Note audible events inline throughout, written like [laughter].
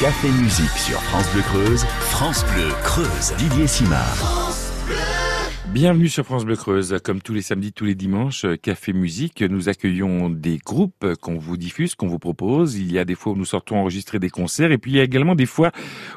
Café Musique sur France Bleu Creuse. France Bleu Creuse. Didier Simard. Bienvenue sur France Bleu Creuse. Comme tous les samedis, tous les dimanches, Café Musique, nous accueillons des groupes qu'on vous diffuse, qu'on vous propose. Il y a des fois où nous sortons enregistrer des concerts et puis il y a également des fois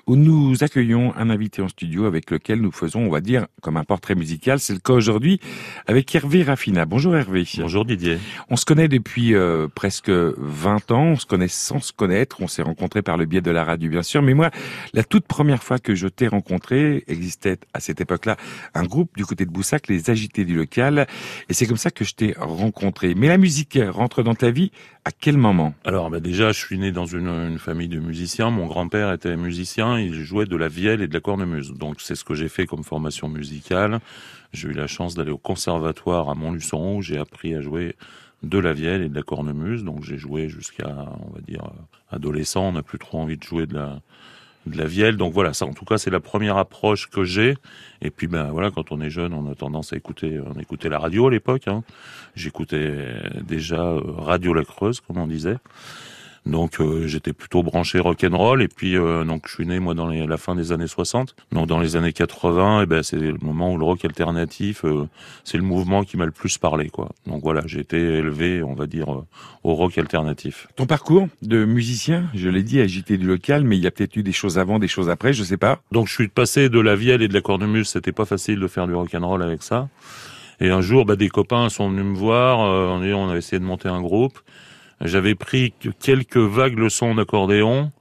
où nous accueillons un invité en studio avec lequel nous faisons, on va dire, comme un portrait musical. C'est le cas aujourd'hui avec Hervé Raffina. Bonjour Hervé. Bonjour Didier. On se connaît depuis euh, presque 20 ans. On se connaît sans se connaître. On s'est rencontrés par le biais de la radio, bien sûr. Mais moi, la toute première fois que je t'ai rencontré, existait à cette époque-là un groupe du côté de Boussac, les agités du local. Et c'est comme ça que je t'ai rencontré. Mais la musique rentre dans ta vie à quel moment? Alors bah déjà, je suis né dans une, une famille de musiciens. Mon grand-père était musicien. Il jouait de la vielle et de la cornemuse. Donc c'est ce que j'ai fait comme formation musicale. J'ai eu la chance d'aller au conservatoire à Montluçon où j'ai appris à jouer de la vielle et de la cornemuse. Donc j'ai joué jusqu'à, on va dire, adolescent. On n'a plus trop envie de jouer de la de la vielle. Donc voilà, ça en tout cas c'est la première approche que j'ai. Et puis ben voilà, quand on est jeune, on a tendance à écouter, on écoutait la radio à l'époque. Hein. J'écoutais déjà euh, Radio La Creuse, comme on disait. Donc euh, j'étais plutôt branché rock and roll et puis euh, donc je suis né moi dans les, la fin des années 60. Donc dans les années 80, et eh ben c'est le moment où le rock alternatif euh, c'est le mouvement qui m'a le plus parlé quoi. Donc voilà, j'ai été élevé, on va dire au rock alternatif. Ton parcours de musicien, je l'ai dit, agité du local, mais il y a peut-être eu des choses avant, des choses après, je sais pas. Donc je suis passé de la vielle et de la cornemuse, c'était pas facile de faire du rock and roll avec ça. Et un jour, bah, des copains sont venus me voir, on, on a essayé de monter un groupe. J'avais pris quelques vagues leçons d'accordéon.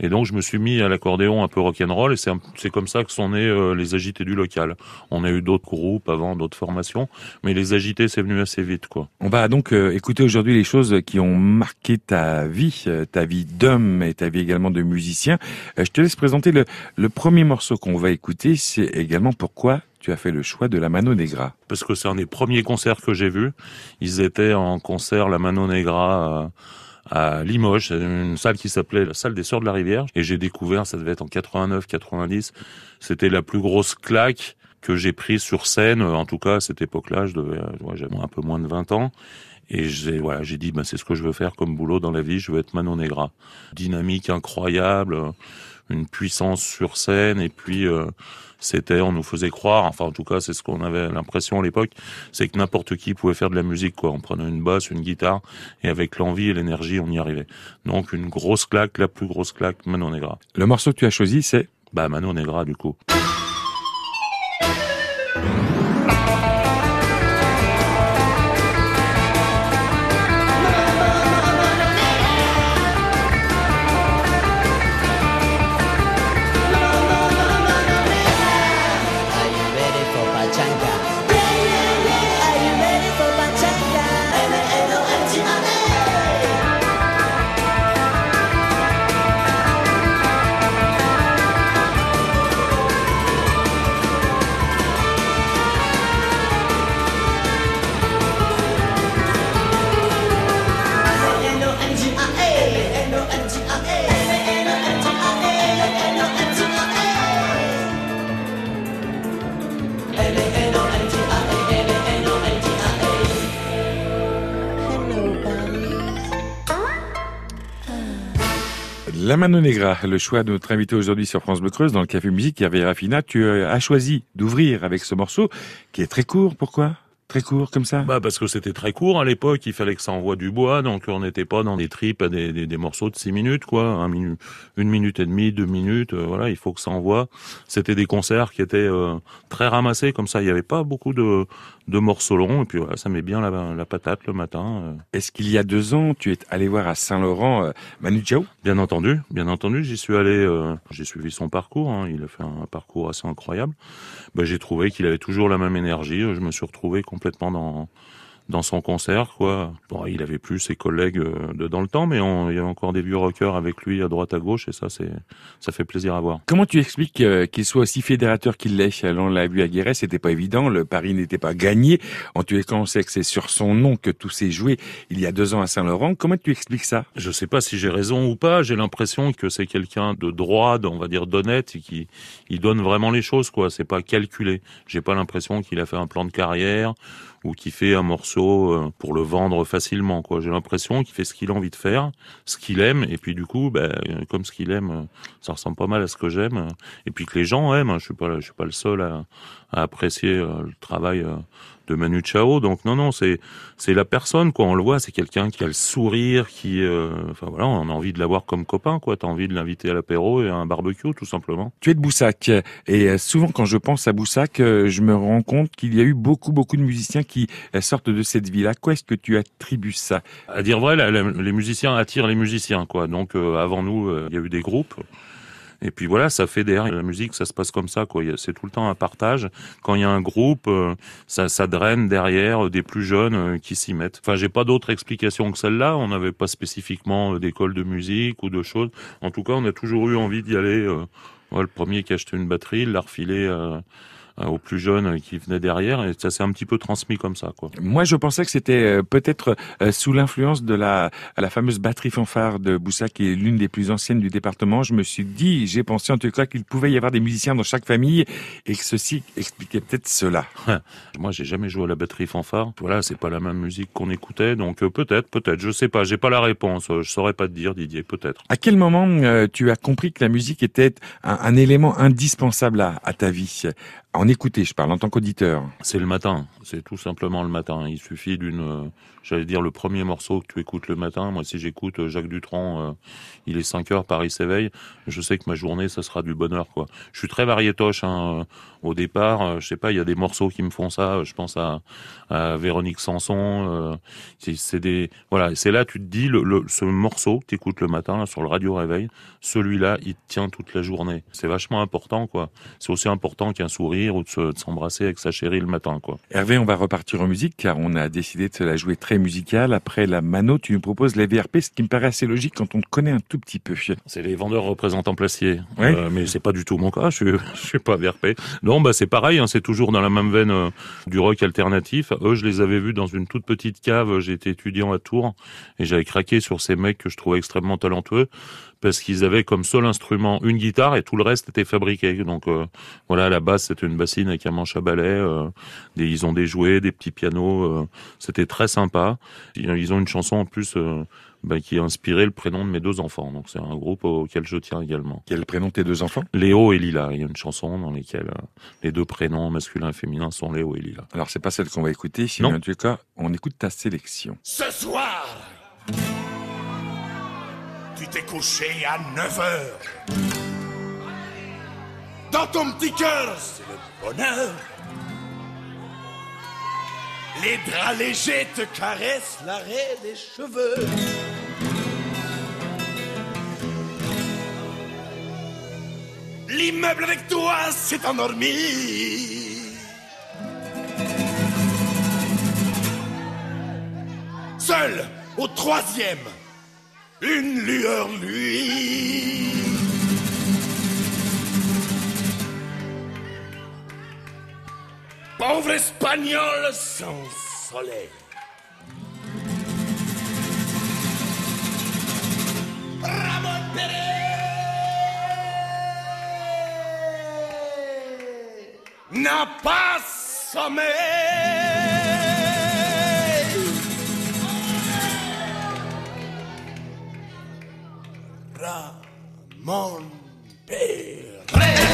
Et donc je me suis mis à l'accordéon un peu rock'n'roll et c'est comme ça que sont nés euh, les agités du local. On a eu d'autres groupes avant, d'autres formations, mais les agités c'est venu assez vite quoi. On va donc euh, écouter aujourd'hui les choses qui ont marqué ta vie, euh, ta vie d'homme et ta vie également de musicien. je te laisse présenter le, le premier morceau qu'on va écouter, c'est également pourquoi tu as fait le choix de la Mano Negra Parce que c'est un des premiers concerts que j'ai vus. Ils étaient en concert la Mano Negra à Limoges, une salle qui s'appelait la salle des Sœurs de la Rivière. Et j'ai découvert, ça devait être en 89, 90, c'était la plus grosse claque que j'ai prise sur scène. En tout cas, à cette époque-là, je devais, j'avais un peu moins de 20 ans. Et j'ai voilà, j'ai dit, bah, c'est ce que je veux faire comme boulot dans la vie. Je veux être Mano Negra. Dynamique incroyable, une puissance sur scène, et puis euh, c'était, on nous faisait croire, enfin en tout cas c'est ce qu'on avait l'impression à l'époque, c'est que n'importe qui pouvait faire de la musique quoi. On prenait une basse, une guitare et avec l'envie et l'énergie on y arrivait. Donc une grosse claque, la plus grosse claque, Manon Negra. Le morceau que tu as choisi c'est? Bah Manon Negra du coup. La Mano Negra, le choix de notre invité aujourd'hui sur France Bleu Creuse dans le Café Musique, Hervé Raffina. Tu as choisi d'ouvrir avec ce morceau qui est très court. Pourquoi? Très court comme ça? Bah parce que c'était très court à l'époque, il fallait que ça envoie du bois, donc on n'était pas dans des tripes à des, des, des, morceaux de six minutes, quoi, un minute, une minute et demie, deux minutes, euh, voilà, il faut que ça envoie. C'était des concerts qui étaient euh, très ramassés, comme ça, il n'y avait pas beaucoup de, de morceaux longs, et puis voilà, ça met bien la, la patate le matin. Euh. Est-ce qu'il y a deux ans, tu es allé voir à Saint-Laurent Manu Chao? Bien entendu, bien entendu, j'y suis allé, j'ai suivi son parcours, hein, il a fait un parcours assez incroyable. Bah, j'ai trouvé qu'il avait toujours la même énergie, je me suis retrouvé complètement dans dans son concert quoi. Bon, il avait plus ses collègues euh, de dans le temps mais on, il y a encore des vieux rockers avec lui à droite à gauche et ça c'est ça fait plaisir à voir. Comment tu expliques euh, qu'il soit aussi fédérateur qu'il l'est On l'a vu à Guéret, c'était pas évident, le Paris n'était pas gagné. En les cas, on sait que c'est sur son nom que tout s'est joué il y a deux ans à Saint-Laurent. Comment tu expliques ça? Je sais pas si j'ai raison ou pas, j'ai l'impression que c'est quelqu'un de droit, on va dire d'honnête et qui il donne vraiment les choses quoi, c'est pas calculé. J'ai pas l'impression qu'il a fait un plan de carrière ou qui fait un morceau euh, pour le vendre facilement. Quoi, j'ai l'impression qu'il fait ce qu'il a envie de faire, ce qu'il aime, et puis du coup, ben, comme ce qu'il aime, ça ressemble pas mal à ce que j'aime, et puis que les gens aiment. Hein, je suis pas, je suis pas le seul à, à apprécier le travail de Manu Chao. Donc non, non, c'est c'est la personne quoi. On le voit, c'est quelqu'un qui a le sourire, qui, euh, enfin voilà, on a envie de l'avoir comme copain quoi. T'as envie de l'inviter à l'apéro et à un barbecue tout simplement. Tu es de Boussac et euh, souvent quand je pense à Boussac, euh, je me rends compte qu'il y a eu beaucoup beaucoup de musiciens qui sortent de cette ville. À quoi est-ce que tu attribues ça? À dire vrai, les musiciens attirent les musiciens quoi. Donc avant nous, il y a eu des groupes. Et puis voilà, ça fait derrière la musique, ça se passe comme ça, quoi. C'est tout le temps un partage. Quand il y a un groupe, euh, ça, ça draine derrière des plus jeunes euh, qui s'y mettent. Enfin, j'ai pas d'autre explication que celle-là. On n'avait pas spécifiquement euh, d'école de musique ou de choses. En tout cas, on a toujours eu envie d'y aller. le premier qui a acheté une batterie, l'a refilé euh, aux plus jeunes qui venaient derrière et ça s'est un petit peu transmis comme ça quoi. Moi je pensais que c'était euh, peut-être euh, sous l'influence de la la fameuse batterie fanfare de Boussac qui est l'une des plus anciennes du département, je me suis dit, j'ai pensé en tout cas qu'il pouvait y avoir des musiciens dans chaque famille et que ceci expliquait peut-être cela. Moi j'ai jamais joué à la batterie fanfare. Voilà, c'est pas la même musique qu'on écoutait donc peut-être peut-être, je sais pas, j'ai pas la réponse, je saurais pas te dire Didier, peut-être. À quel moment tu as compris que la musique était un, un élément indispensable à, à ta vie? En écouter, je parle en tant qu'auditeur. C'est le matin, c'est tout simplement le matin. Il suffit d'une, euh, j'allais dire le premier morceau que tu écoutes le matin. Moi, si j'écoute euh, Jacques Dutronc, euh, il est 5 heures, Paris s'éveille. Je sais que ma journée, ça sera du bonheur. Je suis très variétoche. Hein. Au départ, je sais pas, il y a des morceaux qui me font ça. Je pense à, à Véronique Sanson. c'est des, voilà, c'est là, tu te dis, le, ce morceau que tu écoutes le matin sur le radio réveil, celui-là, il tient toute la journée. C'est vachement important, quoi. C'est aussi important qu'un sourire ou de s'embrasser avec sa chérie le matin. Quoi. Hervé, on va repartir en musique car on a décidé de se la jouer très musicale. Après la mano, tu nous proposes la VRP, ce qui me paraît assez logique quand on te connaît un tout petit peu. C'est les vendeurs représentants placiers, euh, mais c'est pas du tout mon cas. Je [laughs] je suis pas VRP. Non, bah c'est pareil. Hein, c'est toujours dans la même veine euh, du rock alternatif. Eux, je les avais vus dans une toute petite cave. J'étais étudiant à Tours et j'avais craqué sur ces mecs que je trouvais extrêmement talentueux parce qu'ils avaient comme seul instrument une guitare et tout le reste était fabriqué. Donc euh, voilà, la base c'était une bassine avec un manche à balai. Euh, des, ils ont des jouets, des petits pianos. Euh, c'était très sympa. Ils ont une chanson en plus. Bah, qui a inspiré le prénom de mes deux enfants. Donc c'est un groupe auquel je tiens également. Quel est le prénom de tes deux enfants? Léo et Lila. Il y a une chanson dans laquelle les deux prénoms masculins et féminins sont Léo et Lila. Alors c'est pas celle qu'on va écouter, sinon en tout cas on écoute ta sélection. Ce soir tu t'es couché à 9 heures. Dans ton petit cœur, c'est le bonheur. Les draps légers te caressent l'arrêt des cheveux. L'immeuble avec toi s'est endormi. Seul au troisième une lueur lui. Pauvre espagnol sans soleil. Ramon n'a pas sommeil. Ramón Pérez.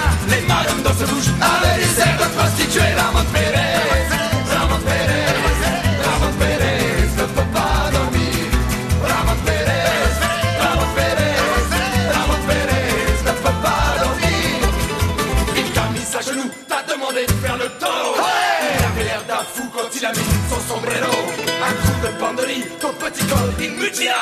se bouge avec les cerveaux prostituées, Ramon Pérez, Ramon Pérez, Ramon Pérez, ne peut pas dormir, Ramon Pérez, Ramon Pérez, Ramon Pérez, ne peut pas dormir. Il t'a mis à genoux, t'a demandé de faire le taureau. Ouais il avait l'air d'un fou quand il a mis son sombrero, un coup de banderie, ton petit col, il mutila.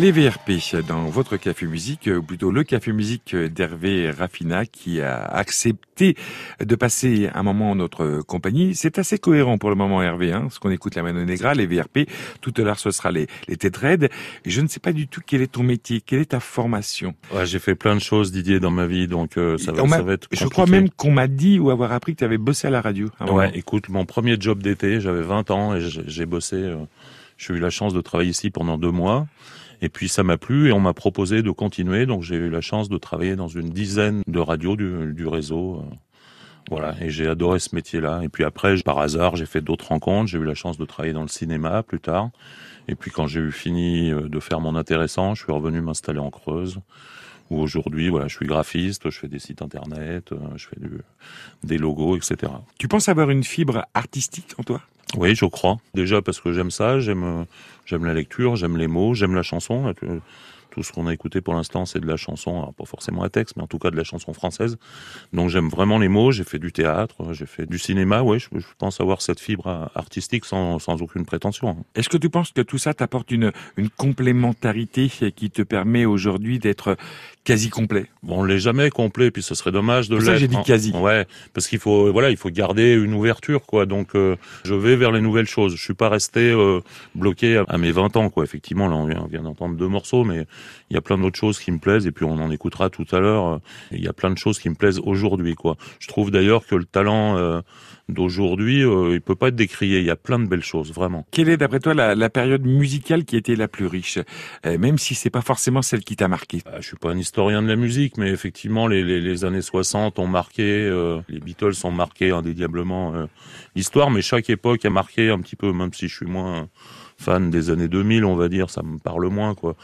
Les VRP dans votre café musique, ou plutôt le café musique d'Hervé Raffina qui a accepté de passer un moment en notre compagnie. C'est assez cohérent pour le moment Hervé, hein, ce qu'on écoute la Mano Negra, les VRP. Tout à l'heure ce sera les, les Tetraids. Je ne sais pas du tout quel est ton métier, quelle est ta formation. Ouais, j'ai fait plein de choses Didier dans ma vie, donc euh, ça, va, ça va être Je crois même qu'on m'a dit ou avoir appris que tu avais bossé à la radio. à moment. Ouais, écoute, mon premier job d'été, j'avais 20 ans et j'ai j'ai bossé. euh, j'ai eu la chance de travailler ici pendant deux mois. Et puis ça m'a plu et on m'a proposé de continuer. Donc j'ai eu la chance de travailler dans une dizaine de radios du, réseau. euh, Voilà, et j'ai adoré ce métier-là. Et puis après, par hasard, j'ai fait d'autres rencontres. J'ai eu la chance de travailler dans le cinéma plus tard. Et puis quand j'ai eu fini euh, de faire mon intéressant, je suis revenu m'installer en Creuse. Où aujourd'hui, voilà, je suis graphiste, je fais des sites internet, euh, je fais des logos, etc. Tu penses avoir une fibre artistique en toi? Oui, je crois. Déjà parce que j'aime ça, j'aime euh, j'aime la lecture, j'aime les mots, j'aime la chanson. Tout ce qu'on a écouté pour l'instant, c'est de la chanson, alors pas forcément un texte, mais en tout cas de la chanson française. Donc j'aime vraiment les mots. J'ai fait du théâtre, j'ai fait du cinéma. Ouais, je, je pense avoir cette fibre euh, artistique sans, sans aucune prétention. Est-ce que tu penses que tout ça t'apporte une, une complémentarité qui te permet aujourd'hui d'être quasi complet? Bon, on l'est jamais complet, puis ce serait dommage de Pour ça, l'être. j'ai dit hein. quasi. Ouais, parce qu'il faut, voilà, il faut garder une ouverture, quoi. Donc, euh, je vais vers les nouvelles choses. Je suis pas resté euh, bloqué à, à mes 20 ans, quoi. Effectivement, là, on vient, on vient d'entendre deux morceaux, mais il y a plein d'autres choses qui me plaisent, et puis on en écoutera tout à l'heure. Il y a plein de choses qui me plaisent aujourd'hui, quoi. Je trouve d'ailleurs que le talent euh, d'aujourd'hui, euh, il peut pas être décrié. Il y a plein de belles choses, vraiment. Quelle est d'après toi la, la période musicale qui était la plus riche Euh, Même si c'est pas forcément celle qui t'a marqué? Euh, Je suis pas un historien de la musique, mais effectivement, les, les, les années 60 ont marqué, euh, les Beatles ont marqué indéniablement l'histoire, mais chaque époque a marqué un petit peu, même si je suis moins fan des années 2000, on va dire, ça me parle moins, quoi.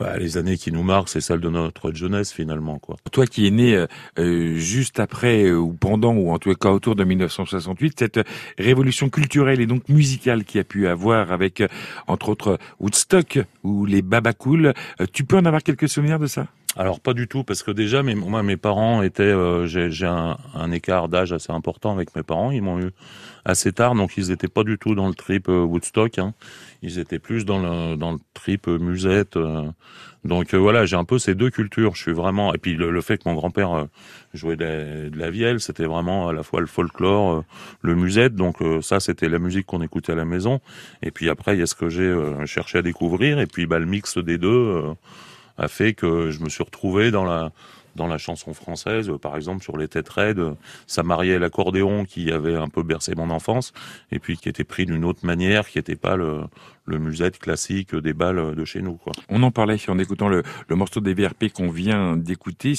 Ouais, les années qui nous marquent, c'est celles de notre jeunesse, finalement, quoi. Toi qui es né euh, euh, juste après euh, ou pendant ou en tout cas autour de 1968, cette euh, révolution culturelle et donc musicale qui a pu avoir avec entre autres Woodstock ou les Babacool, euh, tu peux en avoir quelques souvenirs de ça? Alors pas du tout, parce que déjà, mes, moi, mes parents étaient, euh, j'ai j'ai un, un écart d'âge assez important avec mes parents. Ils m'ont eu assez tard, donc ils étaient pas du tout dans le trip euh, Woodstock. Hein. Ils étaient plus dans le dans le trip euh, musette. euh. Donc voilà, j'ai un peu ces deux cultures. Je suis vraiment, et puis le, le fait que mon grand-père jouait de la, de la vielle, c'était vraiment à la fois le folklore, le musette. Donc ça, c'était la musique qu'on écoutait à la maison. Et puis après, il y a ce que j'ai cherché à découvrir. Et puis bah, le mix des deux. a fait que je me suis retrouvé dans la dans la chanson française, euh, par exemple sur les têtes raides, euh, ça mariait l'accordéon qui avait un peu bercé mon enfance, et puis qui était pris d'une autre manière, qui n'était pas le, le musette classique des balles de chez nous. Quoi. On en parlait en écoutant le, le morceau des VRP qu'on vient d'écouter.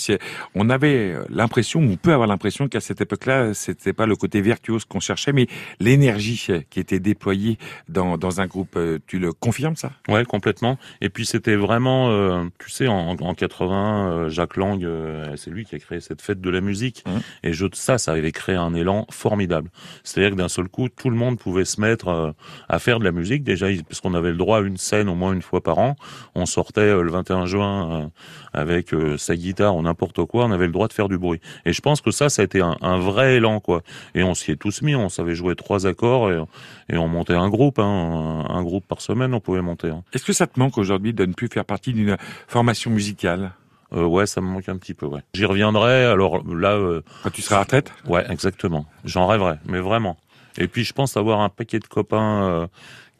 On avait l'impression, on peut avoir l'impression qu'à cette époque-là, c'était pas le côté virtuose qu'on cherchait, mais l'énergie qui était déployée dans, dans un groupe. Euh, Tu le confirmes ça? Ouais, complètement. Et puis c'était vraiment, euh, tu sais, en, en 80, euh, Jacques Lang, euh, c'est lui qui a créé cette fête de la musique. Mhm. Et je, ça, ça avait créé un élan formidable. C'est-à-dire que d'un seul coup, tout le monde pouvait se mettre euh, à faire de la musique. Déjà, parce qu'on avait le droit à une scène au moins une fois par an. On sortait euh, le 21 juin euh, avec euh, sa guitare ou n'importe quoi. On avait le droit de faire du bruit. Et je pense que ça, ça a été un, un vrai élan, quoi. Et on s'y est tous mis. On savait jouer trois accords et, et on montait un groupe, hein, un, un groupe par semaine. On pouvait monter. hein. Est-ce que ça te manque aujourd'hui de ne plus faire partie d'une formation musicale? Euh, ouais, ça me manque un petit peu, ouais. J'y reviendrai, alors là, euh, quand tu seras à la retraite? Ouais, exactement. J'en rêverais, mais vraiment. Et puis je pense avoir un paquet de copains euh,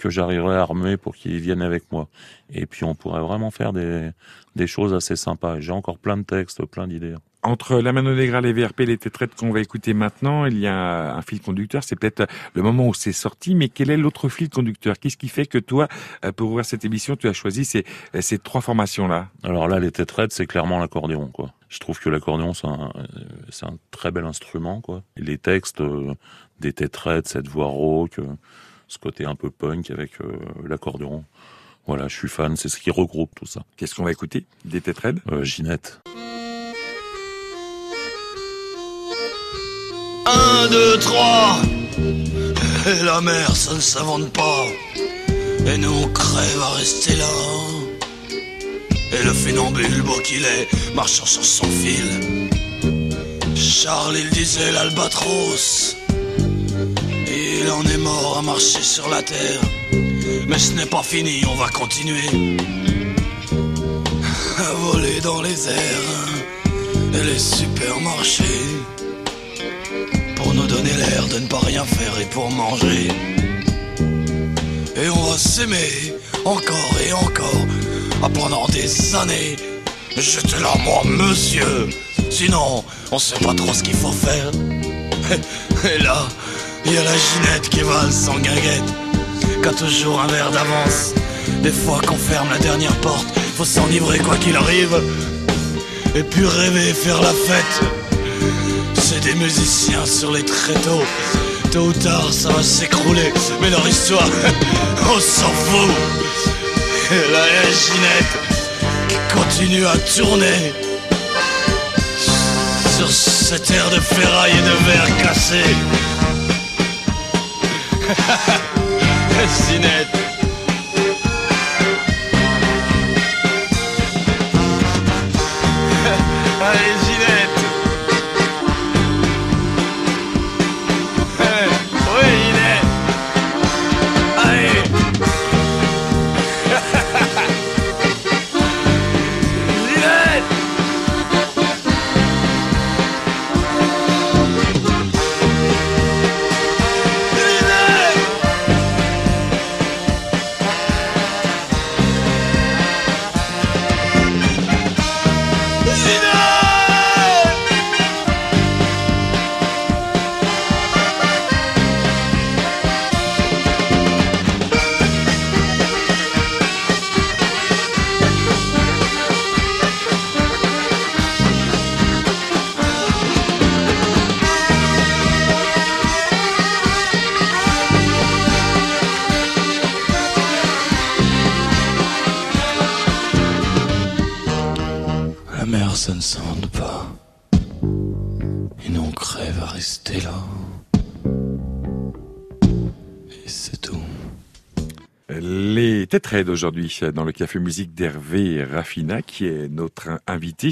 que j'arriverai à armer pour qu'ils viennent avec moi. Et puis on pourrait vraiment faire des, des choses assez sympas. J'ai encore plein de textes, plein d'idées. Entre la Mano Negra, les VRP, les tétraites qu'on va écouter maintenant, il y a un fil conducteur. C'est peut-être le moment où c'est sorti, mais quel est l'autre fil conducteur? Qu'est-ce qui fait que toi, euh, pour ouvrir cette émission, tu as choisi ces, euh, ces trois formations-là? Alors là, les tétraides, c'est clairement l'accordéon, quoi. Je trouve que l'accordéon, c'est un, euh, un très bel instrument, quoi. Et les textes euh, des tétraides, cette voix rauque, euh, ce côté un peu punk avec euh, l'accordéon. Voilà, je suis fan, c'est ce qui regroupe tout ça. Qu'est-ce qu'on va écouter? Des tétraides Euh, Ginette. Un, deux, trois. Et la mer, ça ne s'invente pas. Et nous, on crève à rester là. Et le funambule, beau qu'il est, marchant sur son fil. Charles, il disait l'albatros. Il en est mort à marcher sur la terre. Mais ce n'est pas fini, on va continuer. dans les airs et les supermarchés pour nous donner l'air de ne pas rien faire et pour manger. Et on va s'aimer encore et encore ah, pendant des années. J'étais là, moi, monsieur. Sinon, on sait pas trop ce qu'il faut faire. [laughs] Et là, il y a la Ginette qui valse sans guinguette, qui toujours un verre d'avance. Des fois qu'on ferme la dernière porte, faut s'enivrer quoi qu'il arrive. Et puis rêver, faire la fête. C'est des musiciens sur les tréteaux. Tôt ou tard, ça va s'écrouler. Mais leur histoire, [laughs] on s'en fout. Et là, il y a Ginette qui continue à tourner sur cette air de ferraille et de verre cassé. [laughs] Ginette. Raides aujourd'hui dans le Café Musique d'Hervé Raffina qui est notre invité.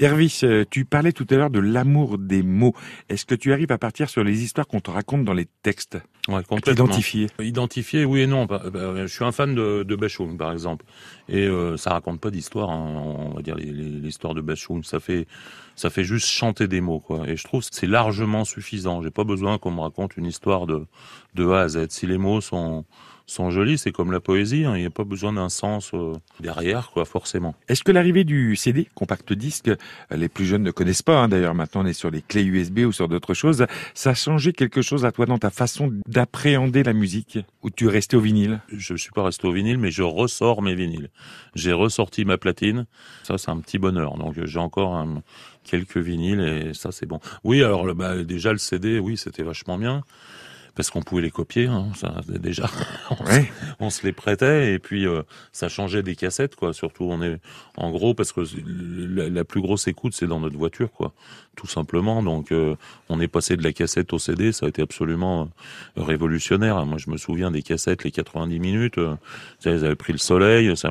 Hervé, tu parlais tout à l'heure de l'amour des mots. Est-ce que tu arrives à partir sur les histoires qu'on te raconte dans les textes? Ouais, complètement. t'identifier Identifier, oui et non. Bah, bah, Je suis un fan de, de Bachoum, par exemple. Et euh, ça raconte pas d'histoire, hein, on va dire l'histoire de Bachoum. Ça fait, ça fait juste chanter des mots, quoi. Et je trouve que c'est largement suffisant. J'ai pas besoin qu'on me raconte une histoire de, de A à Z. Si les mots sont, sont jolis, c'est comme la poésie. hein. Il n'y a pas besoin d'un sens euh, derrière, quoi, forcément. Est-ce que l'arrivée du CD, compact disque, les plus jeunes ne connaissent pas, hein, d'ailleurs maintenant on est sur les clés USB ou sur d'autres choses, ça a changé quelque chose à toi dans ta façon d'appréhender la musique? Ou tu es resté au vinyle? Je suis pas resté au vinyle, mais je ressors mes vinyles. J'ai ressorti ma platine. Ça, c'est un petit bonheur. Donc, j'ai encore un- quelques vinyles et ça, c'est bon. Oui, alors, bah, déjà, le CD, oui, c'était vachement bien. Parce qu'on pouvait les copier, hein, ça, déjà. [laughs] on, se- Ouais. on se les prêtait et puis euh, ça changeait des cassettes, quoi. Surtout, on est en gros parce que la, la plus grosse écoute, c'est dans notre voiture, quoi. Tout simplement. Donc, euh, on est passé de la cassette au CD. Ça a été absolument euh, révolutionnaire. Moi, je me souviens des cassettes, les 90 minutes. euh, ils avaient pris le soleil, ça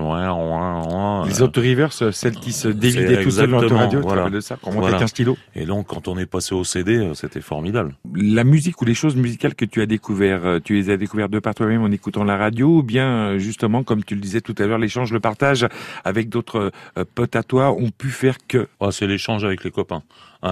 Les auto-rivers, celles qui se dévidaient tout seuls dans l'autoradio, voilà. de ça, Voilà. avec un stylo Et donc, quand on est passé au CD, euh, c'était formidable. La musique ou les choses musicales que tu as découvert, euh, tu les as découvertes de par toi-même en écoutant la radio ou bien euh, justement, comme tu le disais tout à l'heure, l'échange, le partage avec d'autres euh, potes à toi ont pu faire que Ah, c'est l'échange avec les copains.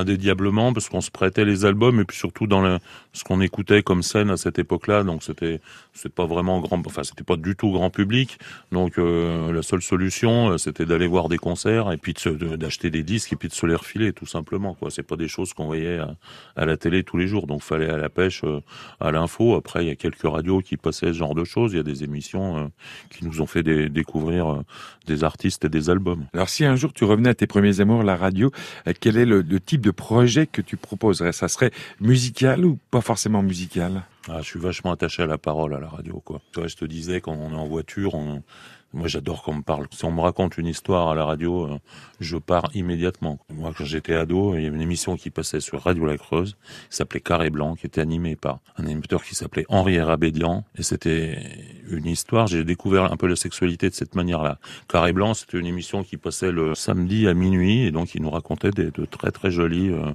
Indédiablement, parce qu'on se prêtait les albums et puis surtout dans ce qu'on écoutait comme scène à cette époque-là. Donc c'était, c'est pas vraiment grand, enfin c'était pas du tout grand public. Donc euh, la seule solution, euh, c'était d'aller voir des concerts et puis d'acheter des disques et puis de se les refiler tout simplement. Quoi, c'est pas des choses qu'on voyait à, la télé tous les jours. Donc fallait à la pêche, euh, à l'info. Après il y a quelques radios qui passaient ce genre de choses. Il y a des émissions qui nous ont fait dé- découvrir des artistes et des albums. Alors si un jour tu revenais à tes premiers amours, la radio, quel est le, le type de projet que tu proposerais Ça serait musical ou pas forcément musical? Ah, je suis vachement attaché à la parole à la radio, quoi. Toi, je te disais, quand on est en voiture, on... moi, j'adore qu'on me parle. Si on me raconte une histoire à la radio, euh, je pars immédiatement. Moi, quand j'étais ado, il y avait une émission qui passait sur Radio La Creuse, qui s'appelait Carré Blanc, qui était animée par un animateur qui s'appelait Henri Rabédian. Et c'était une histoire, j'ai découvert un peu la sexualité de cette manière-là. Carré Blanc, c'était une émission qui passait le samedi à minuit, et donc il nous racontait des, de très très jolies euh,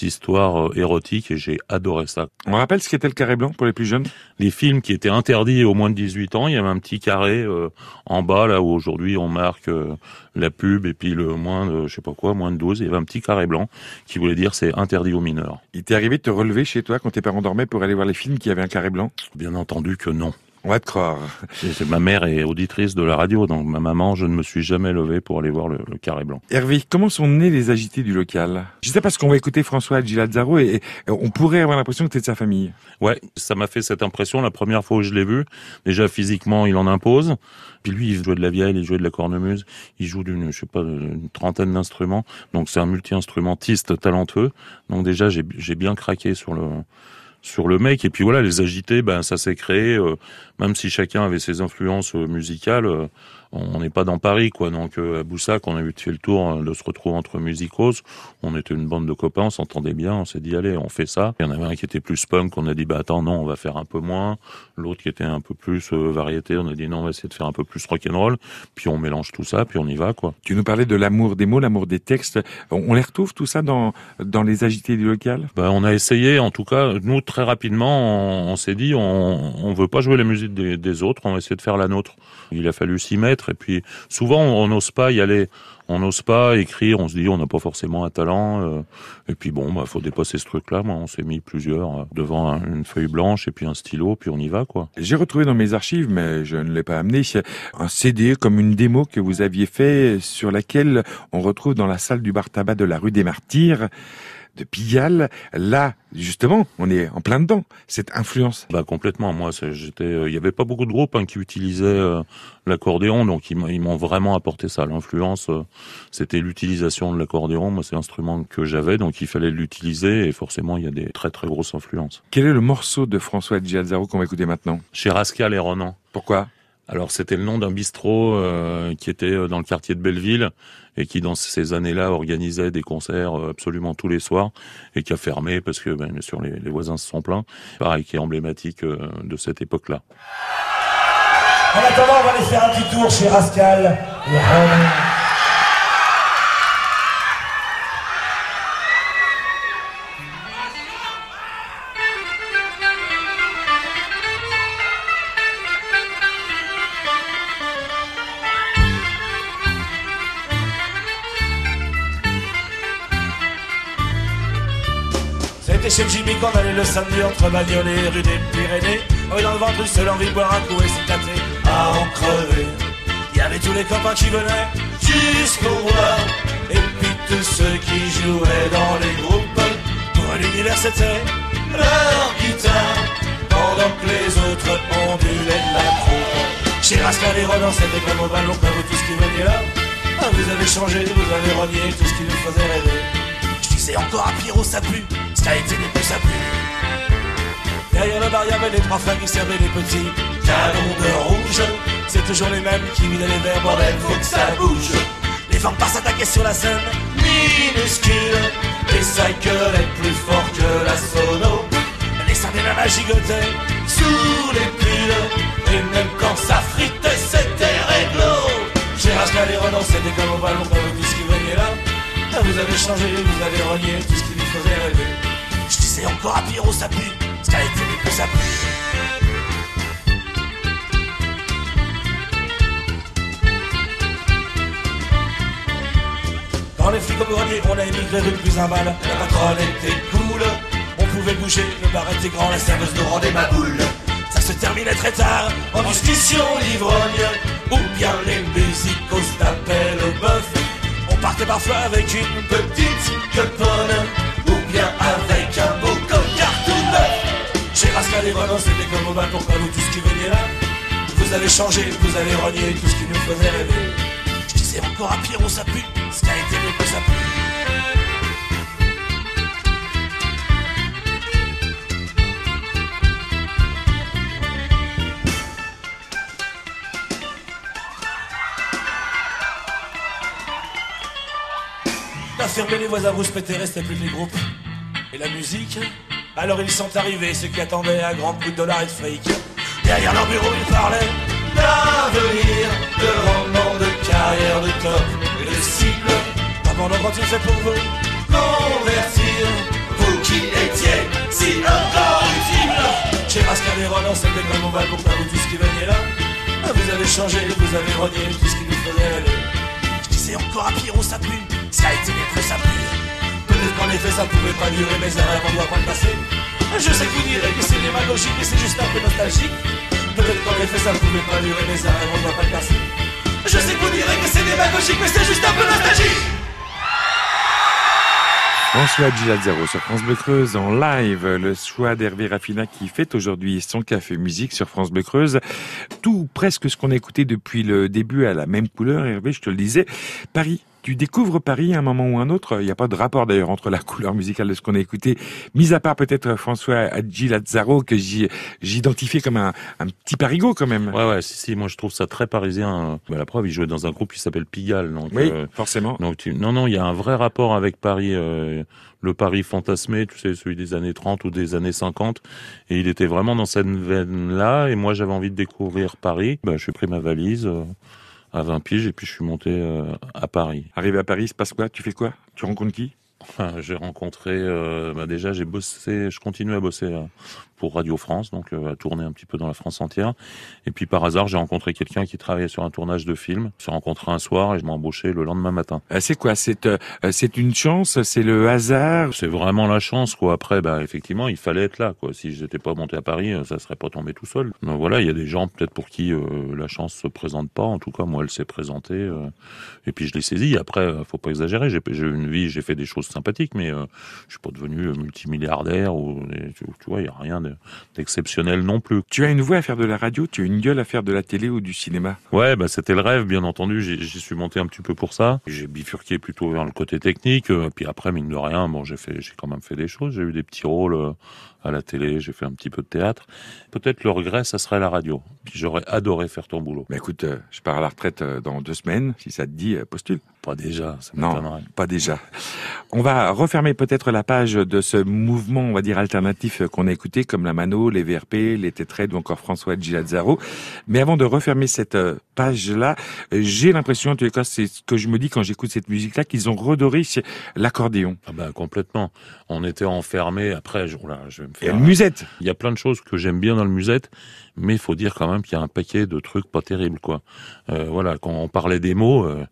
histoires euh, érotiques, et j'ai adoré ça. On rappelle ce qu'était le carré blanc pour les plus jeunes? Les films qui étaient interdits aux moins de 18 ans, il y avait un petit carré euh, en en bas, là où aujourd'hui on marque euh, la pub et puis le moins de, je sais pas quoi, moins de 12, il y avait un petit carré blanc qui voulait dire c'est interdit aux mineurs. Il t'est arrivé de te relever chez toi quand tes parents dormaient pour aller voir les films qui avaient un carré blanc? Bien entendu que non. On va te croire. Ma mère est auditrice de la radio, donc ma maman, je ne me suis jamais levé pour aller voir le, le carré blanc. Hervé, comment sont nés les agités du local? Je sais parce qu'on va écouter François Gilazzaro et, et on pourrait avoir l'impression que t'es de sa famille. Ouais, ça m'a fait cette impression la première fois où je l'ai vu. Déjà physiquement, il en impose. Puis lui, il jouait de la vieille, il jouait de la cornemuse, il joue d'une, je sais pas, une trentaine d'instruments. Donc c'est un multi-instrumentiste talentueux. Donc déjà, j'ai bien craqué sur le sur le mec. Et puis voilà, les agités, ben ça s'est créé. euh, même si chacun avait ses influences euh, musicales, euh, on n'est pas dans Paris, quoi. Donc euh, à Boussac, on a eu fait le tour euh, de se retrouver entre musicos. On était une bande de copains, on s'entendait bien. On s'est dit allez, on fait ça. Il y en avait un qui était plus punk, on a dit bah attends non, on va faire un peu moins. L'autre qui était un peu plus euh, variété, on a dit non, on va essayer de faire un peu plus rock'n'roll. Puis on mélange tout ça, puis on y va, quoi. Tu nous parlais de l'amour des mots, l'amour des textes. On, on les retrouve tout ça dans, dans les agités du local? Bah, on a essayé, en tout cas, nous très rapidement, on, on s'est dit, on, on veut pas jouer la musique des, des autres, on va essayer de faire la nôtre. Il a fallu s'y mettre, et puis souvent on n'ose pas y aller, on n'ose pas écrire, on se dit on n'a pas forcément un talent, euh, et puis bon, bah faut dépasser ce truc-là. Moi, on s'est mis plusieurs euh, devant un- une feuille blanche et puis un stylo, puis on y va, quoi. J'ai retrouvé dans mes archives, mais je ne l'ai pas amené, un CD comme une démo que vous aviez fait sur laquelle on retrouve dans la salle du bar tabac de la rue des Martyrs de Pigalle. Là, justement, on est en plein dedans. Cette influence. Bah complètement. Moi, j'étais, euh, il y avait pas beaucoup de groupes hein, qui utilisaient euh, l'accordéon, donc ils m'ont- vraiment apporté ça. L'influence, euh, c'était l'utilisation de l'accordéon. Moi, c'est l'instrument que j'avais, donc il fallait l'utiliser, et forcément, il y a des très très grosses influences. Quel est le morceau de François Gialzaro qu'on va écouter maintenant? Chez Rascal et Ronan. Pourquoi? Alors c'était le nom d'un bistrot euh, qui était euh, dans le quartier de Belleville et qui dans ces années-là organisait des concerts euh, absolument tous les soirs et qui a fermé parce que ben, bien sûr les, voisins se sont plaints. Pareil, qui est emblématique euh, de cette époque-là. En attendant, on va aller faire un petit tour chez Rascal. Le samedi entre Bagnolet et rue des Pyrénées. Oh, dans le ventre, une seule envie de boire un coup et s'éclater à en crever. Il y avait tous les copains qui venaient jusqu'au bois. Et puis tous ceux qui jouaient dans les groupes. Pour l'univers, c'était leur guitare. Pendant que les autres ondulaient de la troupe. Chez Rascal et Ronan, c'était comme au ballon, comme tout ce qui venait là. Ah, vous avez changé, vous avez renié tout ce qui nous faisait rêver. Je disais encore à Pierrot, ça pue. A été des plus, ça pue. Derrière le bar, il y avait les trois frères qui servaient les petits canons de rouge. C'est toujours les mêmes qui vidaient les verres, bordel, faut que ça bouge. Les vampires s'attaquaient sur la scène, minuscule. Et ça gueulait plus fort que la sono. Les seins des nanas gigotaient sous les pulls. Et même quand ça fritait, c'était réglo. Chez Rascal et Renan, c'était comme au ballon, tout ce qui venait là. Ah, Vous avez changé, vous avez renié tout ce qui nous faisait rêver. Disais encore à Pierrot, ça pue. Été que ça pue. Dans les frigo greniers, on a émigré rue plus un bal. La patronne était cool. On pouvait bouger, le bar était grand, la serveuse nous rendait ma boule. Ça se terminait très tard, en discussion l'ivrogne. Ou bien les musicos tapaient le bœuf. On partait parfois avec une petite queponne. Ou bien avec un et Renan, c'était comme au bal, pourquoi vous tout ce qui venait là Vous avez changé, vous avez renié tout ce qui nous faisait rêver. Je disais encore à Pierrot, ça pue, ce qui a été mieux que ça pue. Fermé, les voisins rouspétaient, restait plus les groupes. Et la musique Alors ils sont arrivés, ceux qui attendaient un grand coup de dollars et de fric. Derrière leur bureau, ils parlaient d'avenir, de rendement, de carrière, de top et de cible. Comment l'ont-ils fait pour vous Convertir, vous qui étiez si incorruptible. Chez Rascal et Roland, c'était comme on va pour vous tous qui veniez là. Ah, Vous avez changé, vous avez renié tout ce qui nous faisait rêver. Je disais encore à Pierrot, ça pue. Ça a été maître, ça pue. Peut-être qu'en effet, ça pouvait pas durer, mais rêve, on doit pas le passer. Je sais que vous direz que c'est démagogique et c'est juste un peu nostalgique. Peut-être qu'en effet, ça pouvait pas durer, mais rêve, on doit pas le passer. Je sais que vous direz que c'est démagogique, mais c'est juste un peu nostalgique. François Gilazzaro sur France Bleu Creuse en live, le choix d'Hervé Raffina qui fait aujourd'hui son café musique sur France Bleu Creuse. Tout presque ce qu'on a écouté depuis le début à la même couleur, Hervé, je te le disais. Paris, tu découvres Paris à un moment ou un autre. Il n'y a pas de rapport d'ailleurs entre la couleur musicale de ce qu'on a écouté, mis à part peut-être François Gilazzaro que j'identifiais comme un, un, petit parigot quand même. Ouais, ouais, si, si, moi je trouve ça très parisien. Bah, la preuve, il jouait dans un groupe qui s'appelle Pigalle. Donc, oui, euh, forcément. Donc, tu... Non, non, il y a un vrai rapport avec Paris. Euh, le Paris fantasmé, tu sais, celui des années 30 ou des années 50. Et il était vraiment dans cette veine-là. Et moi, j'avais envie de découvrir Paris. Ben, je suis pris ma valise. Euh à 20 piges et puis je suis monté euh, à Paris. Arrivé à Paris, il se passe quoi? Tu fais quoi? Tu rencontres qui? J'ai rencontré, euh, bah déjà j'ai bossé, je continue à bosser pour Radio France, donc euh, à tourner un petit peu dans la France entière. Et puis par hasard, j'ai rencontré quelqu'un qui travaillait sur un tournage de film. On s'est rencontré un soir et je m'ai embauché le lendemain matin. Euh, c'est quoi? C'est euh, c'est une chance? C'est le hasard? C'est vraiment la chance, quoi. Après, bah effectivement, il fallait être là, quoi. Si j'étais pas monté à Paris, ça serait pas tombé tout seul. Donc voilà, il y a des gens peut-être pour qui la chance se présente pas. En tout cas, moi, elle s'est présentée. et puis je l'ai saisie. Après, faut pas exagérer. J'ai eu une vie, j'ai fait des choses sympathiques, mais je suis pas devenu multimilliardaire ou tu, tu vois, il y a rien de d'exceptionnel non plus. Tu as une voix à faire de la radio, tu as une gueule à faire de la télé ou du cinéma Ouais, bah c'était le rêve, bien entendu. J'y suis monté un petit peu pour ça. J'ai bifurqué plutôt vers le côté technique. Euh, puis après, mine de rien, bon, j'ai fait, j'ai quand même fait des choses. J'ai eu des petits rôles euh, à la télé, j'ai fait un petit peu de théâtre. Peut-être le regret, ça serait la radio. Puis j'aurais adoré faire ton boulot. Mais écoute, euh, je pars à la retraite dans deux semaines. Si ça te dit, postule. Pas déjà, ça Non, pas déjà. On va refermer peut-être la page de ce mouvement, on va dire, alternatif qu'on a écouté, comme la Mano, les VRP, les Tétraides ou encore François Gilazzaro. Mais avant de refermer cette euh, page-là, j'ai l'impression, en tous les cas, c'est ce que je me dis quand j'écoute cette musique-là, qu'ils ont redoré l'accordéon. Ah ben, complètement. On était enfermés, après, je, là, je vais me faire... Et musette. Il y a plein de choses que j'aime bien dans le musette, mais il faut dire quand même qu'il y a un paquet de trucs pas terribles, quoi. Euh, voilà, quand on parlait des mots... Euh,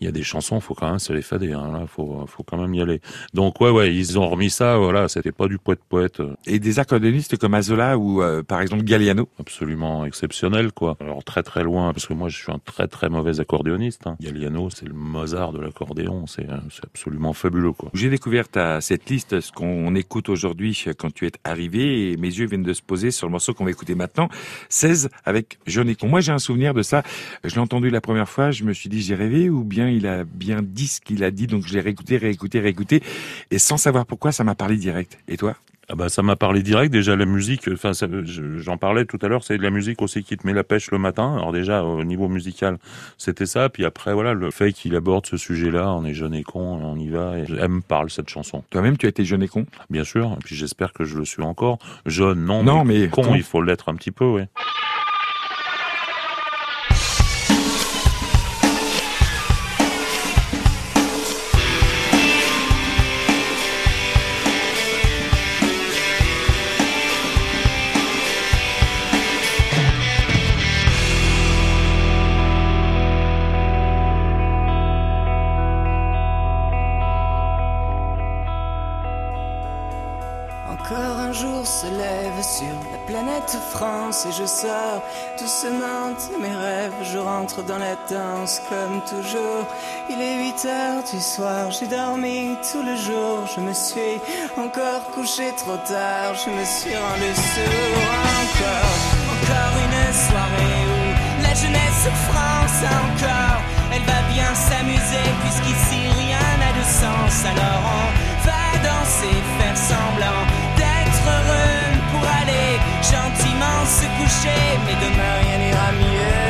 il y a des chansons, faut quand même se les fader. Hein, là, faut, faut quand même y aller. Donc ouais, ouais, ils ont remis ça. Voilà, c'était pas du poète poète. Et des accordéonistes comme Azola ou euh, par exemple Galliano? Absolument exceptionnel, quoi. Alors très très loin, parce que moi je suis un très très mauvais accordéoniste. Hein. Galliano, c'est le Mozart de l'accordéon. C'est c'est absolument fabuleux, quoi. J'ai découvert ta cette liste, ce qu'on écoute aujourd'hui quand tu es arrivé, et mes yeux viennent de se poser sur le morceau qu'on va écouter maintenant, 16 avec Johnny Con. Moi j'ai un souvenir de ça. Je l'ai entendu la première fois, je me suis dit j'ai rêvé ou bien il a bien dit ce qu'il a dit, donc je l'ai réécouté, réécouté, réécouté, et sans savoir pourquoi, ça m'a parlé direct. Et toi? Ah bah ça m'a parlé direct déjà la musique enfin j'en parlais tout à l'heure c'est de la musique aussi qui te met la pêche le matin. Alors déjà au niveau musical c'était ça puis après voilà le fait qu'il aborde ce sujet-là on est jeune et con on y va et elle me parle cette chanson. Toi-même tu as été jeune et con? Bien sûr et puis j'espère que je le suis encore. Jeune non non mais, con il faut l'être un petit peu oui de mes rêves. Je rentre dans la danse comme toujours. Il est 8 heures du soir, j'ai dormi tout le jour. Je me suis encore couché trop tard, je me suis rendu sourd encore. Encore une mais demain rien n'ira mieux.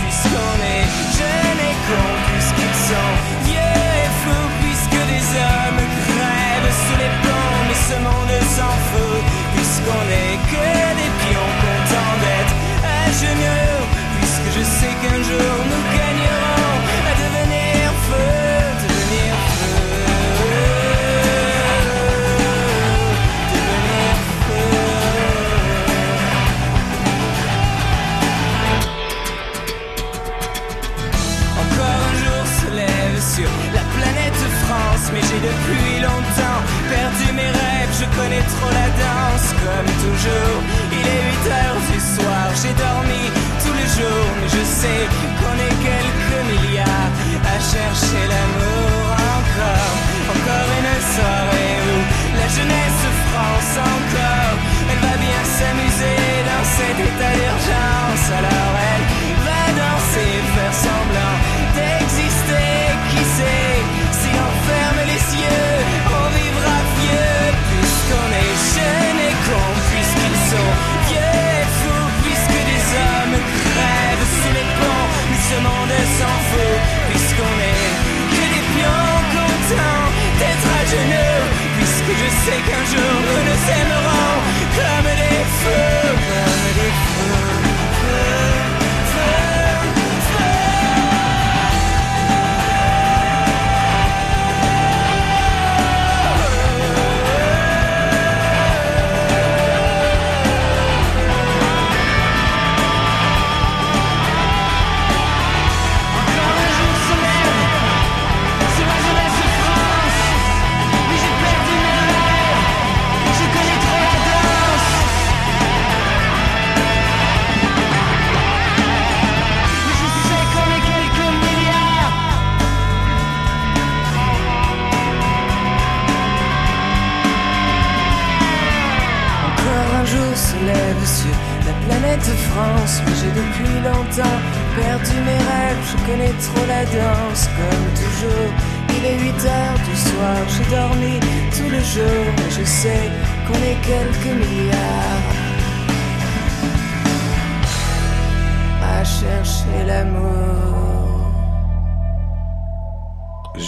Puisqu'on est jeunes et cons, puisqu'ils sont vieux et fous, puisque des hommes crèvent sous les ponts, mais ce monde s'en fout, puisqu'on est que des pions contents d'être à genoux, puisque je sais qu'un jour comme toujours. Il est 8 heures du soir, j'ai dormi tous les jours, mais je sais qu'on est quelques milliards à chercher l'amour encore. Encore une soirée où la jeunesse France encore, elle va bien s'amuser dans cet état d'urgence. Alors je sais qu'un jour nous nous aimerons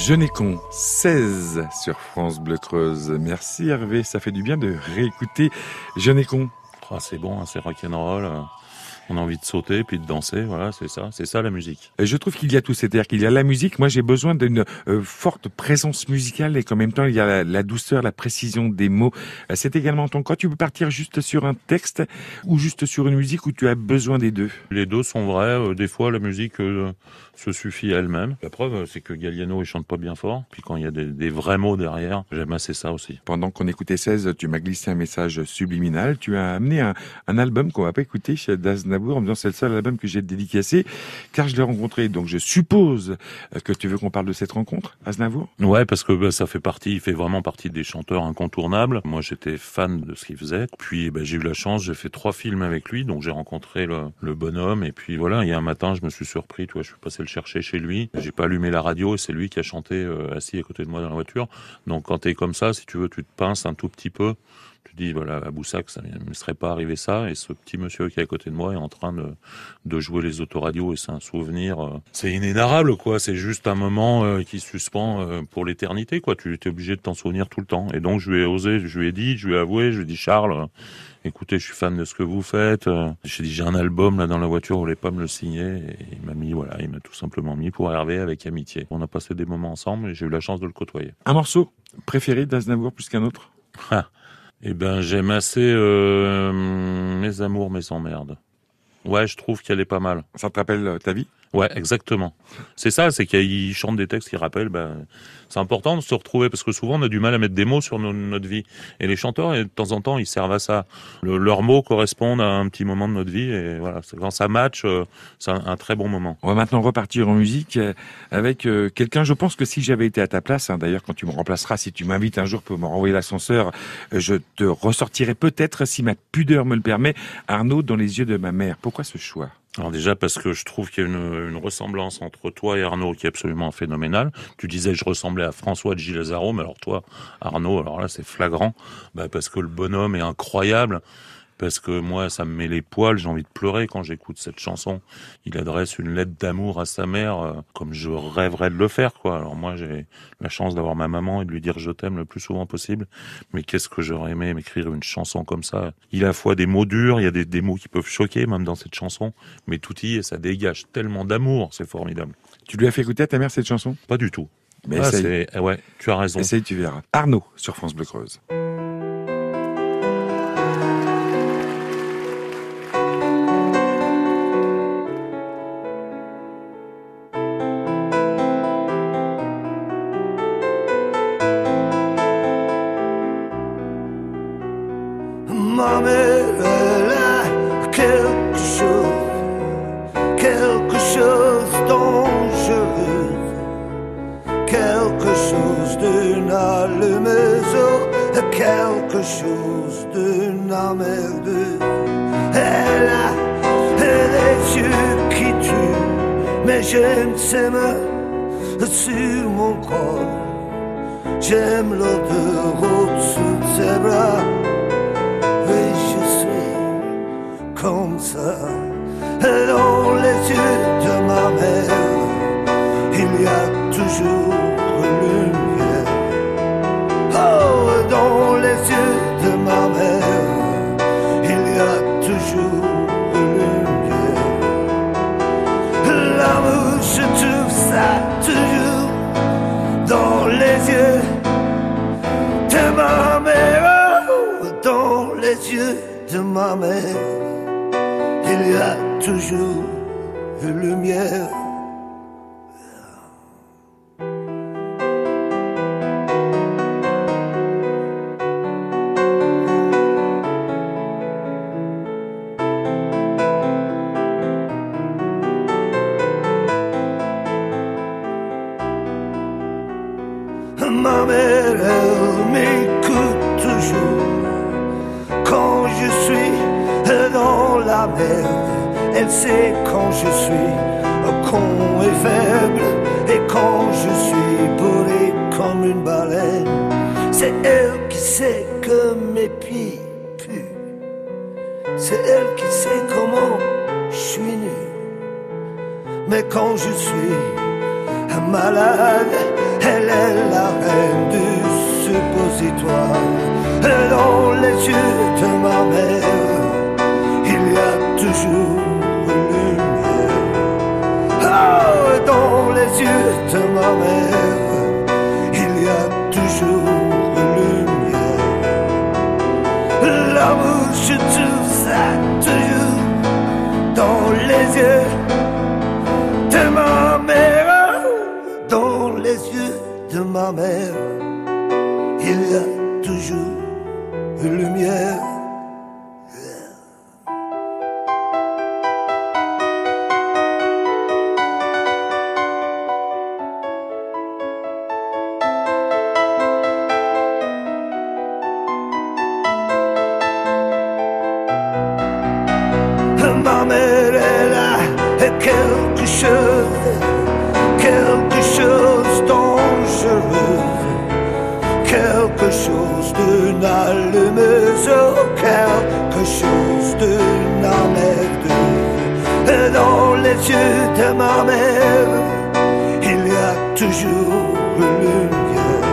Je n'ai con 16 sur France Bleu Creuse. Merci Hervé, ça fait du bien de réécouter Je n'ai con. Ah, c'est bon, hein, c'est rock'n'roll. On a envie de sauter puis de danser. Voilà, c'est ça, c'est ça la musique. Je trouve qu'il y a tout, c'est-à-dire qu'il y a la musique. Moi, j'ai besoin d'une euh, forte présence musicale et qu'en même temps, il y a la, la douceur, la précision des mots. Euh, C'est également ton cas. Tu peux partir juste sur un texte ou juste sur une musique où tu as besoin des deux. Les deux sont vrais. euh, Des fois, la musique euh, se suffit à elle-même. La preuve, c'est que Galliano, il chante pas bien fort. Puis quand il y a des, des vrais mots derrière, j'aime assez ça aussi. Pendant qu'on écoutait 16, tu m'as glissé un message subliminal. Tu as amené un, un album qu'on va pas écouter chez Daznavour en me disant c'est le seul album que j'ai dédicacé car je l'ai rencontré. Donc je suppose euh, que tu veux qu'on parle de cette rencontre, Aznavour? Ouais, parce que bah, ça fait partie, il fait vraiment partie des chanteurs incontournables. Moi, j'étais fan de ce qu'il faisait. Puis, bah, j'ai eu la chance, j'ai fait trois films avec lui, donc j'ai rencontré le, le bonhomme. Et puis voilà, il y a un matin, je me suis surpris, tu vois, je suis passé chercher chez lui. J'ai pas allumé la radio, et c'est lui qui a chanté euh, assis à côté de moi dans la voiture. Donc, quand t'es comme ça, si tu veux, tu te pinces un tout petit peu. Tu dis, voilà, à Boussac, ça ne me serait pas arrivé ça. Et ce petit monsieur qui est à côté de moi est en train de, de jouer les autoradios et c'est un souvenir. euh, c'est inénarrable, quoi. C'est juste un moment euh, qui suspend euh, pour l'éternité, quoi. Tu es obligé de t'en souvenir tout le temps. Et donc, je lui ai osé, je lui ai dit, je lui ai avoué, je lui ai dit, Charles, écoutez, je suis fan de ce que vous faites. J'ai dit, j'ai un album là dans la voiture, vous voulez pas me le signer Et il m'a mis, voilà, il m'a tout simplement mis pour Hervé avec amitié. On a passé des moments ensemble et j'ai eu la chance de le côtoyer. Un morceau préféré d'Aznavour plus qu'un autre? Eh ben, j'aime assez euh, mes amours, mes emmerdes. Ouais, je trouve qu'elle est pas mal. Ça te rappelle euh, ta vie? Ouais, exactement. C'est ça, c'est qu'il chante des textes qui rappellent. Ben, c'est important de se retrouver parce que souvent on a du mal à mettre des mots sur no- notre vie. Et les chanteurs, de temps en temps, ils servent à ça. Le- leurs mots correspondent à un petit moment de notre vie et voilà. Quand ça match, euh, c'est un, très bon moment. On va maintenant repartir en musique euh, avec euh, quelqu'un. Je pense que si j'avais été à ta place, hein, d'ailleurs, quand tu me remplaceras, si tu m'invites un jour pour me renvoyer l'ascenseur, je te ressortirai peut-être, si ma pudeur me le permet, Arnaud dans les yeux de ma mère. Pourquoi ce choix? Alors déjà parce que je trouve qu'il y a une, ressemblance entre toi et Arnaud qui est absolument phénoménale. Tu disais je ressemblais à François de Gilles Lazaro, mais alors toi, Arnaud, alors là c'est flagrant, bah, parce que le bonhomme est incroyable. Parce que moi, ça me met les poils, j'ai envie de pleurer quand j'écoute cette chanson. Il adresse une lettre d'amour à sa mère, euh, comme je rêverais de le faire, quoi. Alors moi, j'ai la chance d'avoir ma maman et de lui dire je t'aime le plus souvent possible. Mais qu'est-ce que j'aurais aimé m'écrire une chanson comme ça? Il a à la fois des mots durs, il y a des, des mots qui peuvent choquer, même dans cette chanson, mais tout y est, ça dégage tellement d'amour, c'est formidable. Tu lui as fait écouter à ta mère cette chanson? Pas du tout. Mais Ah, essaye. eh ouais, tu as raison. Essaye, tu verras. Arnaud sur France Bleu Creuse. Lumière. Quelque chose dangereuse, quelque chose d'une allumeuse, quelque chose d'une. Et dans les yeux de ma mère, il y a toujours une lumière.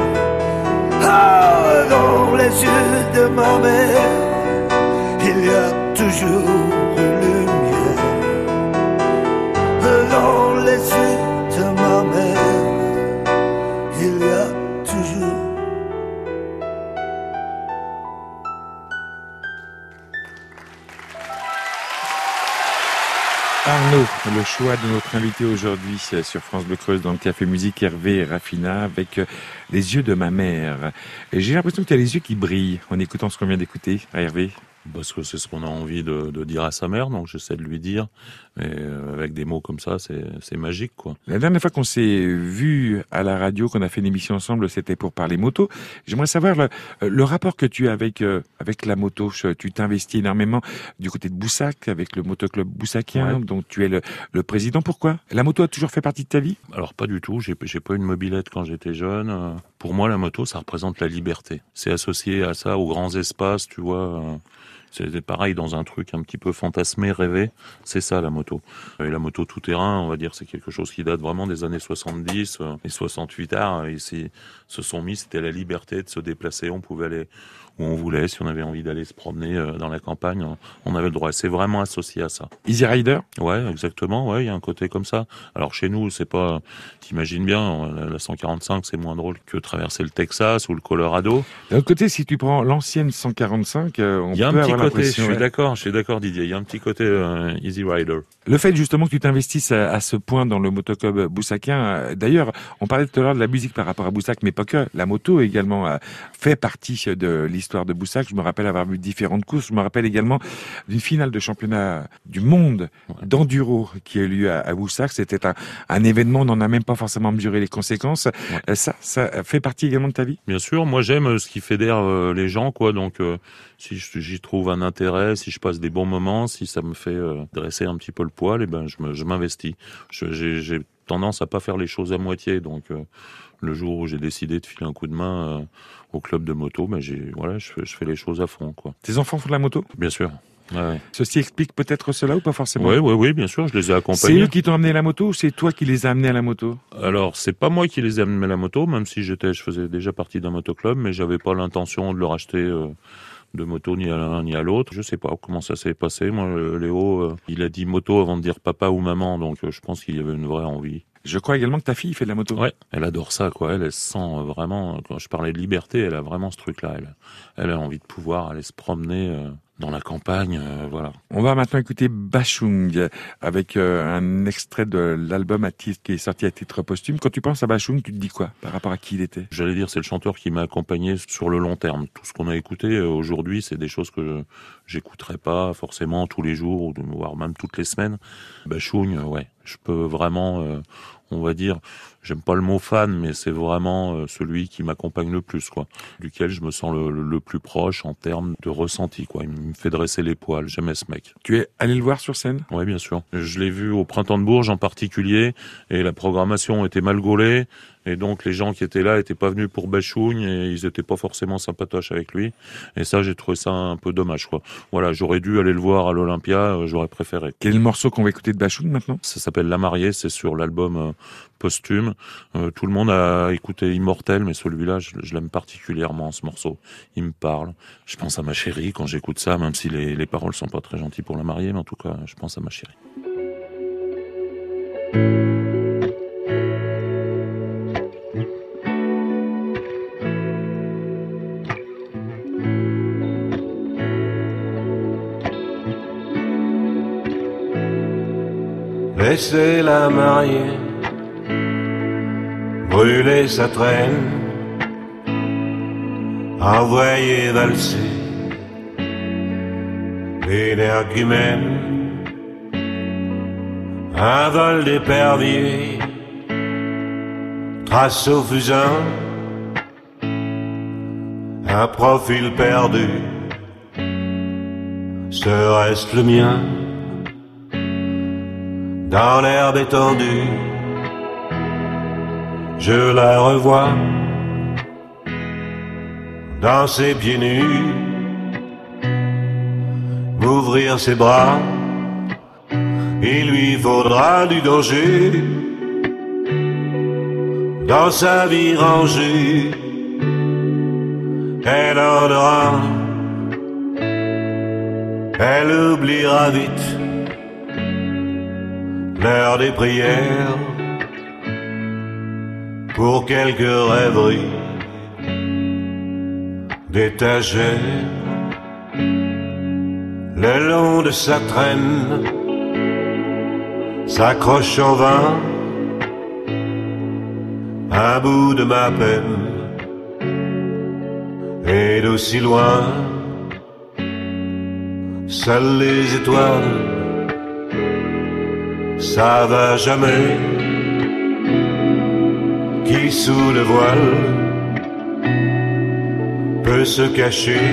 Ah, dans les yeux de ma mère, il y a toujours le choix de notre invité aujourd'hui sur France Bleu Creuse dans le Café Musique Hervé Raffina avec euh, les yeux de ma mère. J'ai l'impression que tu as les yeux qui brillent en écoutant ce qu'on vient d'écouter, Hervé. Parce que c'est ce qu'on a envie de, de dire à sa mère, donc j'essaie de lui dire. Et euh, avec des mots comme ça, c'est magique, quoi. La dernière fois qu'on s'est vu à la radio, qu'on a fait une émission ensemble, c'était pour parler moto. J'aimerais savoir le, le rapport que tu as avec euh, avec la moto. Tu t'investis énormément du côté de Boussac, avec le motoclub boussacien, Ouais. dont tu es le, le président. Pourquoi? La moto a toujours fait partie de ta vie? Alors pas du tout, j'ai pas eu une mobilette quand j'étais jeune. Euh, Pour moi, la moto, ça représente la liberté. C'est associé à ça, aux grands espaces, tu vois. C'est pareil dans un truc un petit peu fantasmé, rêvé. C'est ça la moto. Et la moto tout terrain, on va dire, c'est quelque chose qui date vraiment des années 70 euh, et 68 arts. Et c'est- se sont mis, c'était la liberté de se déplacer. On pouvait aller où on voulait. Si on avait envie d'aller se promener euh, dans la campagne, on- avait le droit. C'est vraiment associé à ça. Easy Rider? Ouais, exactement. Ouais, il y a un côté comme ça. Alors chez nous, c'est pas. T'imagines bien, la- la 145, c'est moins drôle que traverser le Texas ou le Colorado. D'un autre côté, si tu prends l'ancienne 145, euh, on Il y a un petit avoir côté. Je suis ouais. d'accord. Je suis d'accord, Didier. Il y a un petit côté euh, Easy Rider. Le fait justement que tu t'investisses à, à ce point dans le motoclub boussacien, d'ailleurs, on parlait tout à l'heure de la musique par rapport à Boussac, mais pas que. La moto également fait partie de l'histoire l'histoire de Boussac. Je me rappelle avoir vu différentes courses. Je me rappelle également d'une finale de championnat du monde d'enduro qui a eu lieu à, à Boussac. C'était un, un événement, on n'en a même pas forcément mesuré les conséquences. Euh, Ça, ça fait partie également de ta vie? Bien sûr, moi j'aime euh, ce qui fédère euh, les gens, quoi. Donc euh, si j'y trouve un intérêt, si je passe des bons moments, si ça me fait euh, dresser un petit peu le poil, et ben je m'investis. J'ai tendance à pas faire les choses à moitié, donc le jour où j'ai décidé de filer un coup de main au club de moto, ben j'ai voilà, je fais, je fais les choses à fond, quoi. Tes enfants font de la moto? Bien sûr. Ouais. Ceci explique peut-être cela ou pas forcément? Oui, oui, oui, bien sûr, je les ai C'est accompagnés. eux qui t'ont amené la moto ou c'est toi qui les as amenés à la moto? Alors, c'est pas moi qui les ai amenés à la moto, même si j'étais, je faisais déjà partie d'un motoclub, mais j'avais pas l'intention de leur acheter euh, de moto ni à l'un ni à l'autre. Je sais pas comment ça s'est passé. Moi, Léo, euh, il a dit moto avant de dire papa ou maman, donc euh, je pense qu'il y avait une vraie envie. Je crois également que ta fille fait de la moto. Ouais, elle adore ça, quoi. Elle, elle se sent euh, vraiment. Quand je parlais de liberté, elle a vraiment ce truc-là. Elle, elle a envie de pouvoir aller se promener euh, dans la campagne, euh, voilà. On va maintenant écouter Bachung avec euh, un extrait de l'album à titre qui est sorti à titre posthume. Quand tu penses à Bachung, tu te dis quoi par rapport à qui il était? J'allais dire, c'est le chanteur qui m'a accompagné sur le long terme. Tout ce qu'on a écouté euh, aujourd'hui, c'est des choses que j'écouterai pas forcément tous les jours, voire même toutes les semaines. Bachung, ouais, je peux vraiment, euh, on va dire, j'aime pas le mot fan, mais c'est vraiment euh, celui qui m'accompagne le plus, quoi, duquel je me sens le, le- le plus proche en termes de ressenti, quoi. Il me fait dresser les poils. J'aimais ce mec. Tu es allé le voir sur scène? Oui, bien sûr. Je l'ai vu au Printemps de Bourges en particulier, et la programmation était mal gaulée, et donc les gens qui étaient là étaient pas venus pour Bachougne, et ils étaient pas forcément sympatoches avec lui. Et ça, j'ai trouvé ça un peu dommage, quoi. Voilà, j'aurais dû aller le voir à l'Olympia, euh, j'aurais préféré. Quel est le morceau qu'on va écouter de Bachung maintenant? Ça s'appelle La Mariée, c'est sur l'album euh, posthume. Euh, tout le monde a écouté Immortel, mais celui-là, je, je l'aime particulièrement, ce morceau. Il me parle. Je pense à ma chérie quand j'écoute ça, même si les, les paroles sont pas très gentilles pour la mariée, mais en tout cas, je pense à ma chérie. Laissez la mariée brûler sa traîne, envoyer valser l'énergumène, un vol d'épervier, trace au fusain, un profil perdu, serait-ce le mien? Dans l'herbe étendue. Je la revois dans ses pieds nus, m'ouvrir ses bras. Il lui faudra du danger dans sa vie rangée. Elle en aura, elle oubliera vite l'heure des prières pour quelques rêveries d'étagères. Le long de sa traîne s'accroche en vain un bout de ma peine. Et d'aussi loin seules les étoiles ça va jamais. Qui sous le voile peut se cacher.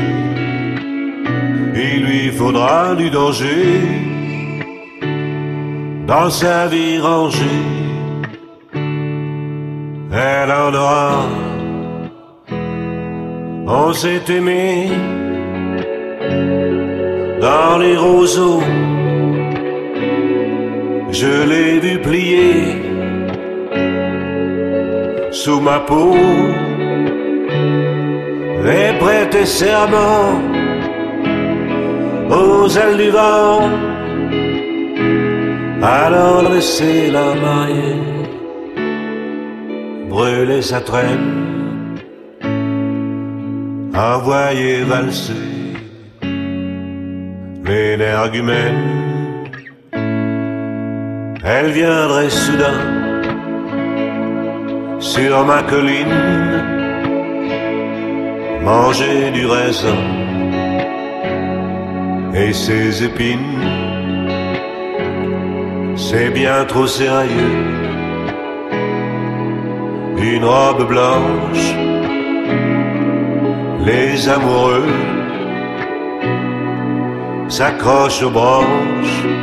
Il lui faudra du danger dans sa vie rangée. Elle en aura. On s'est aimé dans les roseaux je l'ai vu plier sous ma peau. Et prêter serment aux ailes du vent. Alors laissez la mariée brûler sa traîne, envoyer valser l'énergumène elle viendrait soudain sur ma colline, manger du raisin et ses épines. C'est bien trop sérieux. Une robe blanche, les amoureux s'accrochent aux branches.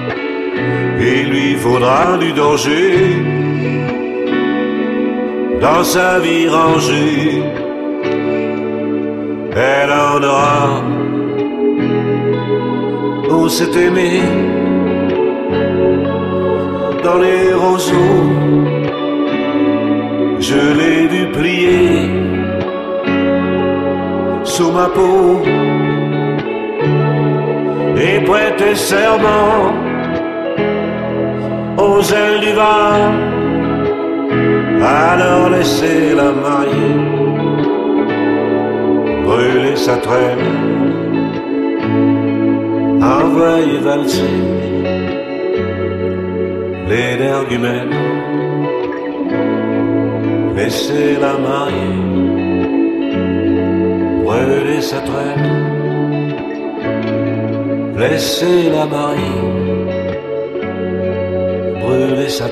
Il lui faudra du danger dans sa vie rangée. Elle en aura où s'est aimé dans les roseaux. Je l'ai vu plier sous ma peau et prêter serment aux ailes du vent. Alors laissez la marier brûler sa traîne, envoyer valser les nergumènes, laisser la marier, brûler sa traîne, laisser la marier, sa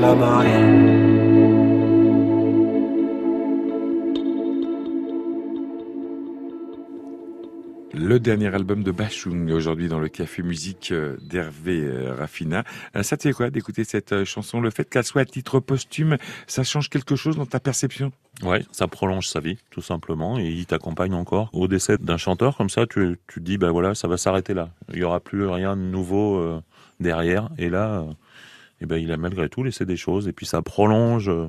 la marier. Le dernier album de Bachung aujourd'hui dans le Café Musique euh, d'Hervé euh, Raffina. Euh, Ça te quoi d'écouter cette chanson Le fait qu'elle soit à titre posthume, ça change quelque chose dans ta perception? Ouais, ça prolonge sa vie, tout simplement, et il t'accompagne encore. Au décès d'un chanteur comme ça, tu, tu dis, ben voilà, ça va s'arrêter là. Il y aura plus rien de nouveau derrière. Et là, eh ben, il a malgré tout laissé des choses. Et puis ça prolonge euh,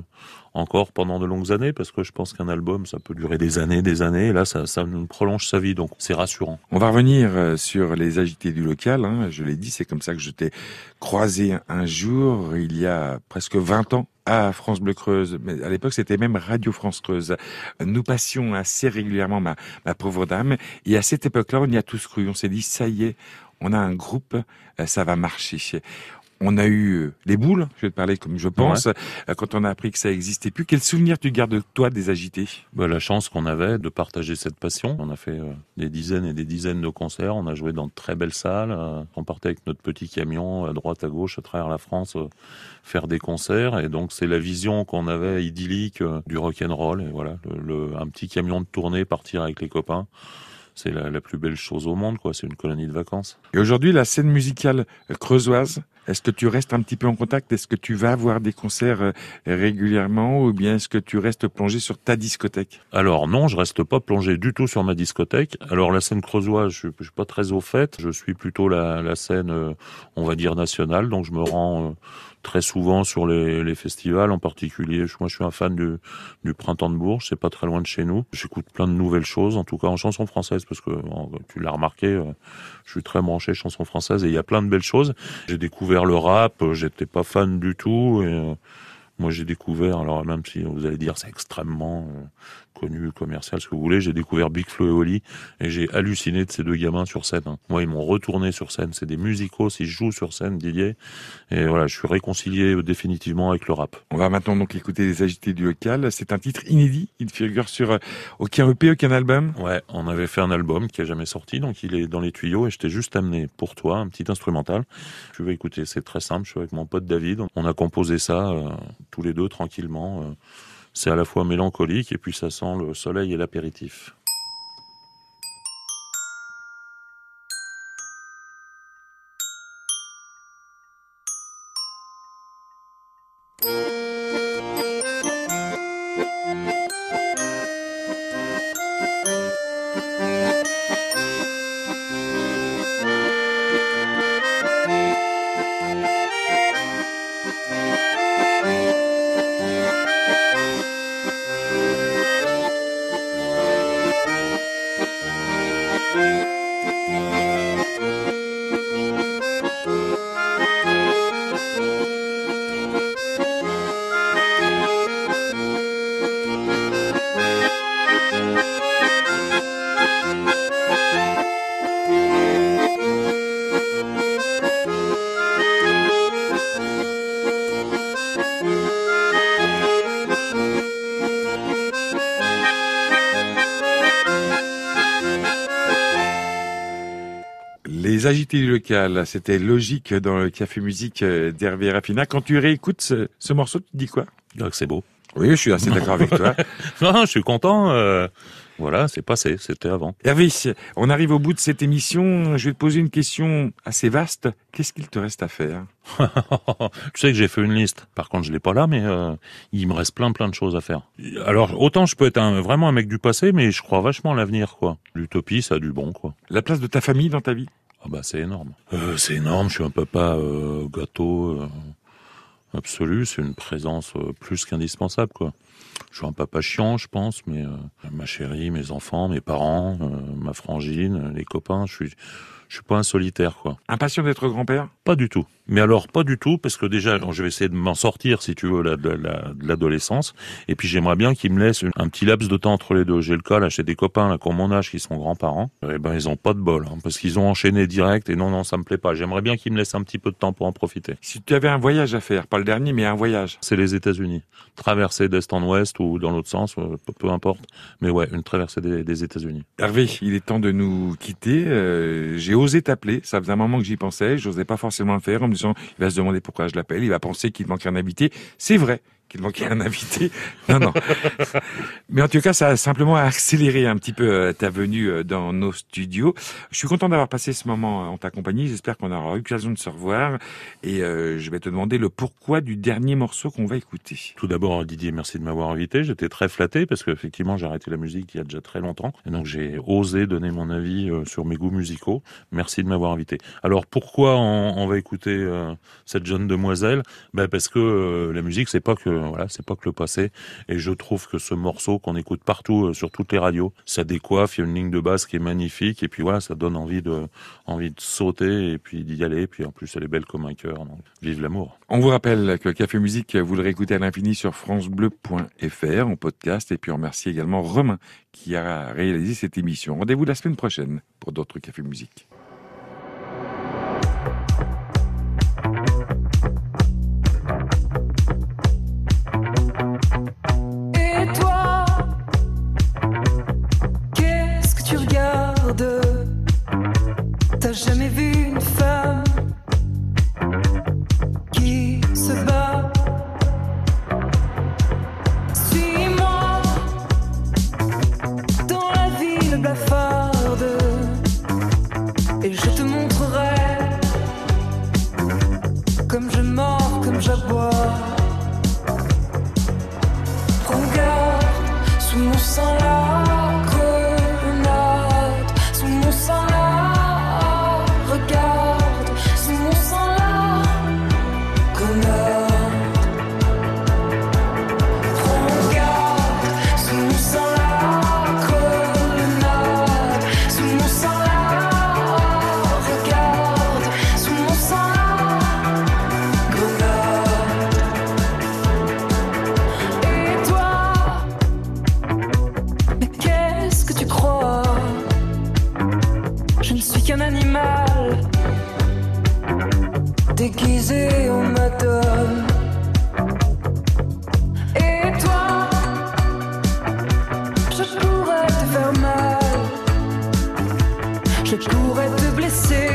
encore pendant de longues années, parce que je pense qu'un album, ça peut durer des années, des années. Et là, ça, ça prolonge sa vie, donc c'est rassurant. On va revenir euh, sur les agités du local. hein. Je l'ai dit, c'est comme ça que je t'ai croisé un jour, il y a presque 20 ans, à France Bleu Creuse. Mais à l'époque, c'était même Radio France Creuse. Nous passions assez régulièrement ma, ma pauvre dame. Et à cette époque-là, on y a tous cru. On s'est dit, ça y est, on a un groupe, euh, ça va marcher. On a eu euh, les boules, je vais te parler comme je pense, euh, quand on a appris que ça existait plus. Quel souvenir tu gardes de toi des agités? Bah, la chance qu'on avait de partager cette passion. On a fait euh, des dizaines et des dizaines de concerts. On a joué dans de très belles salles. euh, on partait avec notre petit camion à droite, à gauche, à travers la France, euh, faire des concerts. Et donc, c'est la vision qu'on avait idyllique du rock'n'roll. Et voilà, le, le- un petit camion de tournée, partir avec les copains. C'est la, la plus belle chose au monde, quoi. C'est une colonie de vacances. Et aujourd'hui, la scène musicale creusoise, est-ce que tu restes un petit peu en contact? Est-ce que tu vas voir des concerts euh, régulièrement? Ou bien est-ce que tu restes plongé sur ta discothèque? Alors non, je reste pas plongé du tout sur ma discothèque. Alors la scène creusoise, je, je suis pas très au fait. Je suis plutôt la, la scène, euh, on va dire nationale. Donc je me rends euh, très souvent sur les, les festivals, en particulier. Moi, je suis un fan du, du Printemps de Bourges. C'est pas très loin de chez nous. J'écoute plein de nouvelles choses, en tout cas en chanson française, parce que tu l'as remarqué, euh, je suis très branché chanson française et il y a plein de belles choses. J'ai découvert le rap. euh, J'étais pas fan du tout. Et, euh, moi, j'ai découvert, alors même si vous allez dire c'est extrêmement euh, connu, commercial, ce que vous voulez, j'ai découvert Big Flo et Oli et j'ai halluciné de ces deux gamins sur scène. hein. Moi, ils m'ont retourné sur scène. C'est des musicos, ils jouent sur scène, Didier. Et voilà, je suis réconcilié euh, définitivement avec le rap. On va maintenant donc écouter les agités du local. C'est un titre inédit. Il figure sur euh, aucun EP, aucun album. Ouais, on avait fait un album qui a jamais sorti, donc il est dans les tuyaux et je t'ai juste amené pour toi un petit instrumental. Tu vas écouter, c'est très simple. Je suis avec mon pote David. On a composé ça tous les deux tranquillement. euh. c'est à la fois mélancolique et puis ça sent le soleil et l'apéritif. Local, c'était logique dans le café musique euh, d'Hervé Raffina. Quand tu réécoutes ce, ce morceau, tu te dis quoi? C'est beau. Oui, je suis assez d'accord avec toi. [laughs] Non, je suis content. euh, voilà, c'est passé, c'était avant. Hervé, on arrive au bout de cette émission. Je vais te poser une question assez vaste. Qu'est-ce qu'il te reste à faire? [laughs] Tu sais que j'ai fait une liste. Par contre, je l'ai pas là, mais euh, il me reste plein plein de choses à faire. Alors, autant je peux être un, vraiment un mec du passé, mais je crois vachement à l'avenir, quoi. L'utopie, ça a du bon, quoi. La place de ta famille dans ta vie? Ah bah c'est énorme. Euh, c'est énorme. Je suis un papa euh, gâteau euh, absolu. C'est une présence plus qu'indispensable, quoi. Je suis un papa chiant, je pense, mais ma chérie, mes enfants, mes parents, ma frangine, les copains, je suis, je suis pas un solitaire, quoi. Impatient d'être grand-père? Pas du tout. Mais alors, pas du tout, parce que déjà, je vais essayer de m'en sortir, si tu veux, de, la- de l'adolescence. Et puis, j'aimerais bien qu'il me laisse une- un petit laps de temps entre les deux. J'ai le cas, là, chez des copains, là, qui ont mon âge, qui sont grands-parents. Eh ben, ils ont pas de bol, hein, parce qu'ils ont enchaîné direct, et non, non, ça me plaît pas. J'aimerais bien qu'ils me laissent un petit peu de temps pour en profiter. Si tu avais un voyage à faire, pas le dernier, mais un voyage. C'est les États-Unis. Traversée d'est en ouest ou dans l'autre sens, euh, peu, peu importe. Mais ouais, une traversée des, des États-Unis. Hervé, il est temps de nous quitter. Euh, J'ai osé t'appeler. Ça faisait un moment que j'y pensais. J'osais pas forcément le faire en me disant, il va se demander pourquoi je l'appelle. Il va penser qu'il manquait un invité. C'est vrai qu'il manquait un invité. [laughs] Non, non. Mais en tout cas, ça a simplement accéléré un petit peu euh, ta venue euh, dans nos studios. Je suis content d'avoir passé ce moment euh, en ta compagnie. J'espère qu'on aura eu l'occasion de se revoir. Et je vais te demander le pourquoi du dernier morceau qu'on va écouter. Tout d'abord, Didier, merci de m'avoir invité. J'étais très flatté parce qu'effectivement, j'ai arrêté la musique il y a déjà très longtemps. Et donc, j'ai osé donner mon avis sur mes goûts musicaux. Merci de m'avoir invité. Alors, pourquoi on, va écouter cette jeune demoiselle? Ben Parce que la musique, c'est pas que voilà, c'est pas que le passé. Et je trouve que ce morceau qu'on écoute partout, euh, sur toutes les radios, ça décoiffe. Il y a une ligne de basse qui est magnifique. Et puis voilà, ça donne envie de, envie de sauter et puis d'y aller. Et puis en plus, elle est belle comme un cœur. Donc, vive l'amour. On vous rappelle que Café Musique, vous le réécoutez à l'infini sur francebleu.fr en podcast. Et puis on remercie également Romain qui a réalisé cette émission. Rendez-vous la semaine prochaine pour d'autres Café Musique. Je pourrais te blesser,